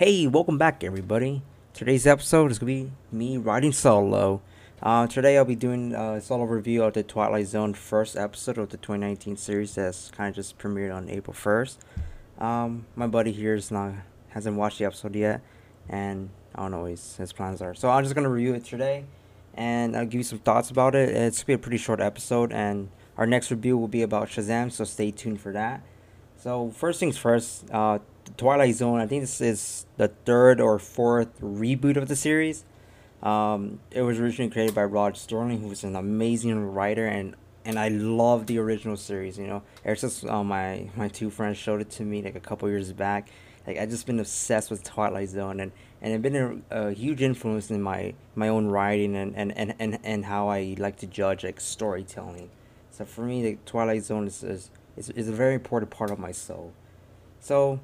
Hey, welcome back, everybody. Today's episode is gonna be me riding solo. Uh, today I'll be doing a solo review of the Twilight Zone first episode of the 2019 series that's kind of just premiered on April 1st. Um, my buddy here is not hasn't watched the episode yet, and I don't know what his, plans are. So I'm just gonna review it today, and I'll give you some thoughts about it. It's gonna be a pretty short episode, and our next review will be about Shazam. So stay tuned for that. So first things first, uh, Twilight Zone. I think this is the third or fourth reboot of the series. Um, it was originally created by Rod Sterling, who was an amazing writer, and and I love the original series. You know, ever since uh, my my two friends showed it to me like a couple years back, like I just been obsessed with Twilight Zone, and and it been a, a huge influence in my my own writing and and, and, and and how I like to judge like storytelling. So for me, the Twilight Zone is is, is, is a very important part of my soul. So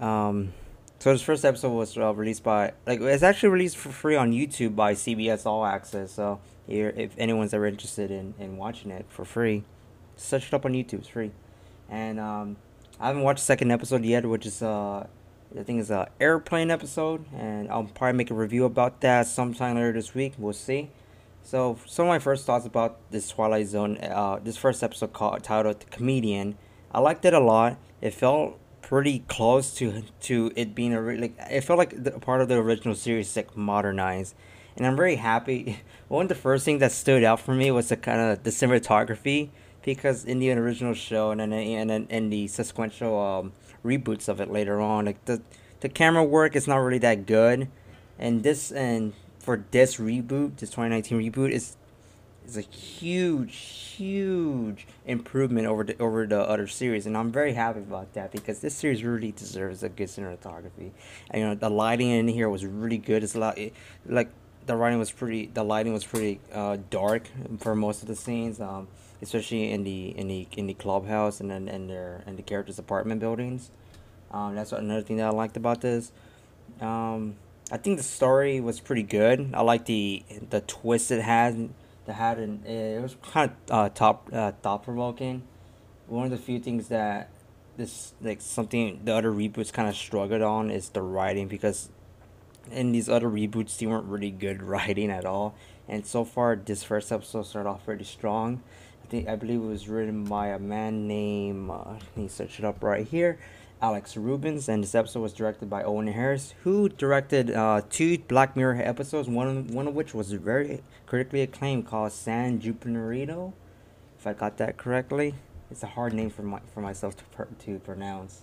um, so this first episode was uh, released by like it's actually released for free on YouTube by CBS All Access. So here, if anyone's ever interested in, in watching it for free, search it up on YouTube. It's free. And um, I haven't watched the second episode yet, which is uh, I think it's a airplane episode, and I'll probably make a review about that sometime later this week. We'll see. So some of my first thoughts about this Twilight Zone, uh, this first episode called titled "The Comedian." I liked it a lot. It felt pretty close to to it being a like it felt like the, part of the original series like modernized. And i'm very happy. One of the first things that stood out for me was the kind of the cinematography because in the original show and then and then in the sequential um, reboots of it later on like the the camera work is not really that good. And this and for this reboot this 2019 reboot is is a huge, huge improvement over the over the other series, and I'm very happy about that because this series really deserves a good cinematography. And you know, the lighting in here was really good. It's a lot like the writing was pretty, the lighting was pretty uh, dark for most of the scenes, um, especially in the in the in the clubhouse and then in their in the characters' apartment buildings. Um, that's another thing that I liked about this. Um, I think the story was pretty good. I like the the twist it had that had an it was kind of uh, top uh, thought provoking. One of the few things that this like something the other reboots kind of struggled on is the writing because in these other reboots they weren't really good writing at all. And so far, this first episode started off pretty strong. I think I believe it was written by a man named uh, let me search it up right here. Alex Rubens, and this episode was directed by Owen Harris, who directed uh, two Black Mirror episodes, one one of which was very critically acclaimed, called San Junipero. If I got that correctly, it's a hard name for my for myself to per, to pronounce.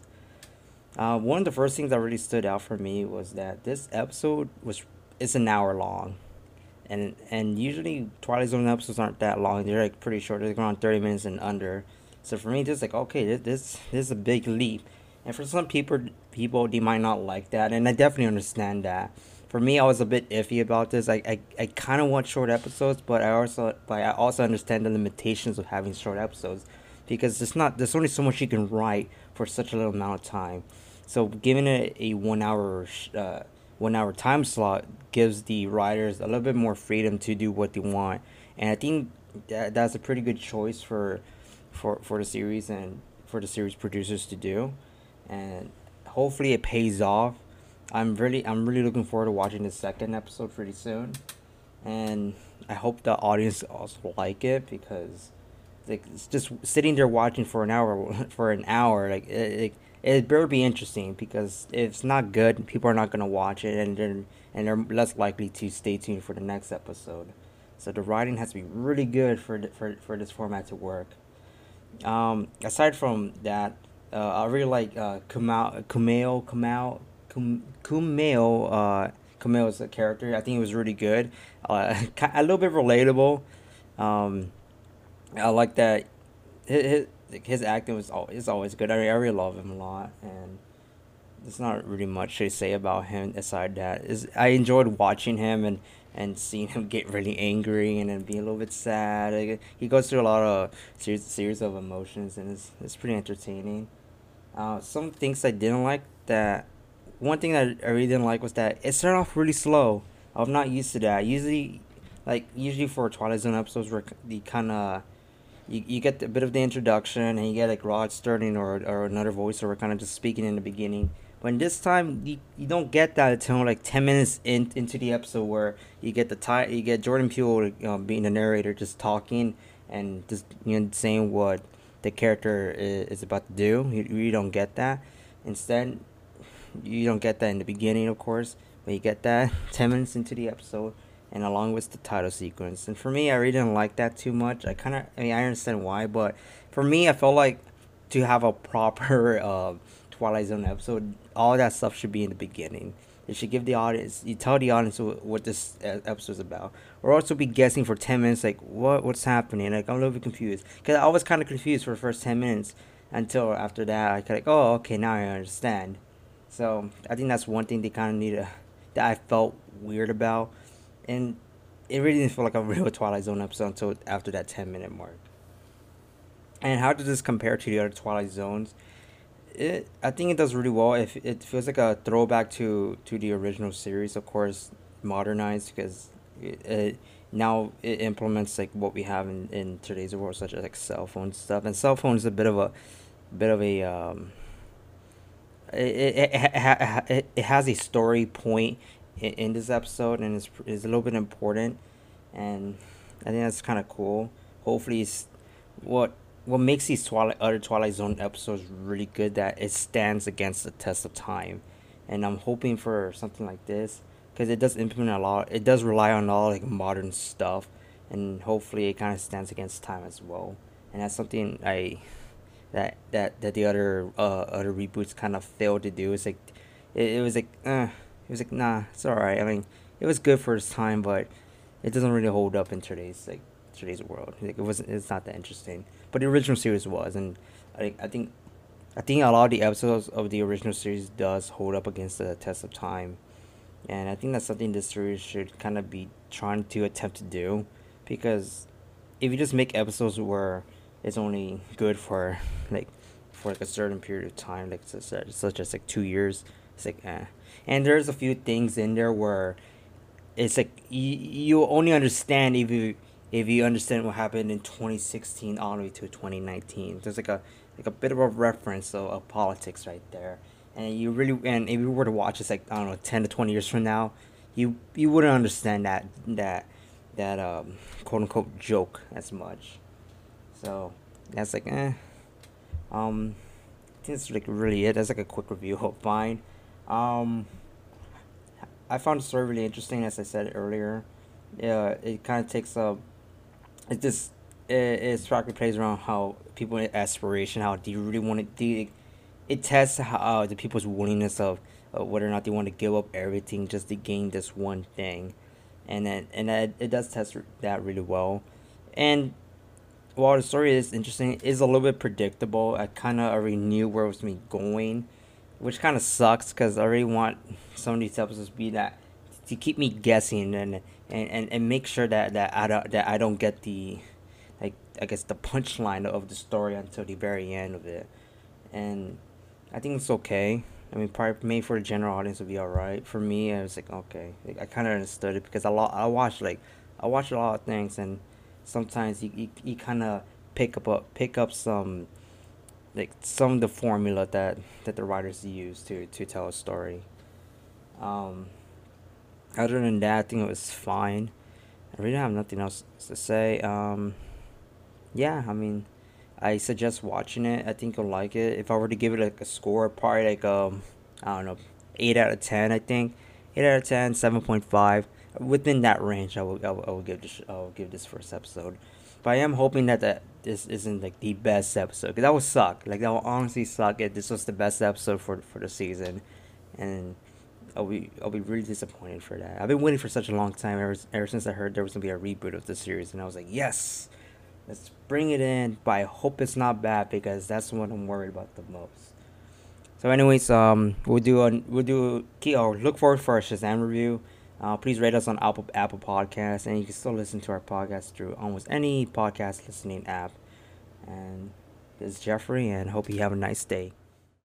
Uh, one of the first things that really stood out for me was that this episode was it's an hour long, and and usually Twilight Zone episodes aren't that long. They're like pretty short. They're around thirty minutes and under. So for me, just like okay, this, this is a big leap and for some people, people they might not like that, and I definitely understand that. For me, I was a bit iffy about this. I, I, I kind of want short episodes, but I also but I also understand the limitations of having short episodes, because it's not there's only so much you can write for such a little amount of time. So giving it a one hour uh, one hour time slot gives the writers a little bit more freedom to do what they want, and I think that that's a pretty good choice for for for the series and for the series producers to do and hopefully it pays off. I'm really I'm really looking forward to watching the second episode pretty soon, and I hope the audience also like it because like it's just sitting there watching for an hour for an hour like it, it, it better be interesting because if it's not good people are not gonna watch it and they're and they're less likely to stay tuned for the next episode. So the writing has to be really good for for for this format to work. Um, aside from that, I really like uh, Kumail, Kumail, Kumail, Kumail, uh, Kumail's character. I think it was really good. Uh, a little bit relatable. Um, I like that. His, his acting was always, always good. I, mean, I really love him a lot, and there's not really much to say about him aside that. Is I enjoyed watching him and and seeing him get really angry and then be a little bit sad. he goes through a lot of series series of emotions, and it's it's pretty entertaining. Uh, some things I didn't like that. One thing that I really didn't like was that it started off really slow. I'm not used to that. Usually, like usually for Twilight Zone episodes, where the kind of you, you get a bit of the introduction and you get like Rod Sterling or or another voiceover kind of just speaking in the beginning. When this time you, you don't get that until like ten minutes in, into the episode where you get the ti- you get Jordan Peele uh, being the narrator just talking and just you know saying what the character is, about to do. You, you don't get that. Instead, you don't get that in the beginning, of course, but you get that ten minutes into the episode and along with the title sequence. And for me, I really didn't like that too much. I kind of, I mean, I understand why, but for me, I felt like to have a proper uh, Twilight Zone episode, all that stuff should be in the beginning. It should give the audience, you tell the audience what this episode is about, or also be guessing for ten minutes, like what what's happening. Like I'm a little bit confused because I was kind of confused for the first ten minutes until after that I of like, oh okay, now I understand. So I think that's one thing they kind of need to, that I felt weird about and it really didn't feel like a real Twilight Zone episode until after that 10 minute mark. And how does this compare to the other Twilight Zones? It, I think it does really well. If it, feels like a throwback to to the original series, of course, modernized because it, it now it implements like what we have in, in today's world, such as like cell phone stuff. And cell phones is a bit of a bit of a um, it, it, it, it, it has a story point in, in this episode, and it's, it's a little bit important, and I think that's kind of cool. Hopefully, it's what what makes these Twilight other Twilight Zone episodes really good that it stands against the test of time, and I'm hoping for something like this because it does implement a lot. It does rely on all like modern stuff, and hopefully it kind of stands against time as well. And that's something I that that that the other uh other reboots kind of failed to do. It's like it, it was like uh he was like, nah, it's alright. I mean, it was good for its time, but it doesn't really hold up in today's like today's world. Like, it wasn't. It's not that interesting. But the original series was, and I I think I think a lot of the episodes of the original series does hold up against the test of time, and I think that's something this series should kind of be trying to attempt to do, because if you just make episodes where it's only good for like for like a certain period of time, like such, as like two years, it's like eh. And there's a few things in there where it's like you only understand if you if you understand what happened in 2016 all the way to 2019 there's like a like a bit of a reference of, of politics right there. And you really and if you were to watch this like i don't know 10 to 20 years from now you you wouldn't understand that that that um quote unquote joke as much. So that's like eh. Um I think that's like really it. That's like a quick review of fine um, I found the story really interesting, as I said earlier. Yeah, it kind of takes a. It just it, it practically plays around how people in aspiration, how do you really want to do. It it tests how uh, the people's willingness of uh, whether or not they want to give up everything just to gain this one thing, and then and that it does test that really well, and while the story is interesting, it's a little bit predictable. I kind of already knew where it was me going which kind of sucks because I really want some of these episodes to be that to keep me guessing and and, and, and make sure that, that I don't that I don't get the like I guess the punchline of the story until the very end of it, and I think it's okay. I mean, probably maybe for the general audience would be alright. For me, I was like, okay, I kind of understood it because I lo- I watch like I watch a lot of things and sometimes you you, you kind of pick up a, pick up some like some of the formula that that the writers use to to tell a story. Um, other than that, I think it was fine. I really have nothing else to say. Um, yeah, I mean, I suggest watching it. I think you'll like it. If I were to give it like a score, probably like um, I don't know, eight out of ten. I think eight out of 10, 7.5. Within that range, I will I will, I will give this I will give this first episode. But I am hoping that that this isn't like the best episode because that would suck. Like that would honestly suck if this was the best episode for for the season, and I'll be I'll be really disappointed for that. I've been waiting for such a long time ever ever since I heard there was gonna be a reboot of the series, and I was like, yes, let's bring it in. But I hope it's not bad because that's what I'm worried about the most. So, anyways, um, we'll do a we'll do key or look forward for our Shazam review. Uh, please rate us on Apple Apple Podcasts, and you can still listen to our podcast through almost any podcast listening app. And this is Jeffrey, and hope you have a nice day.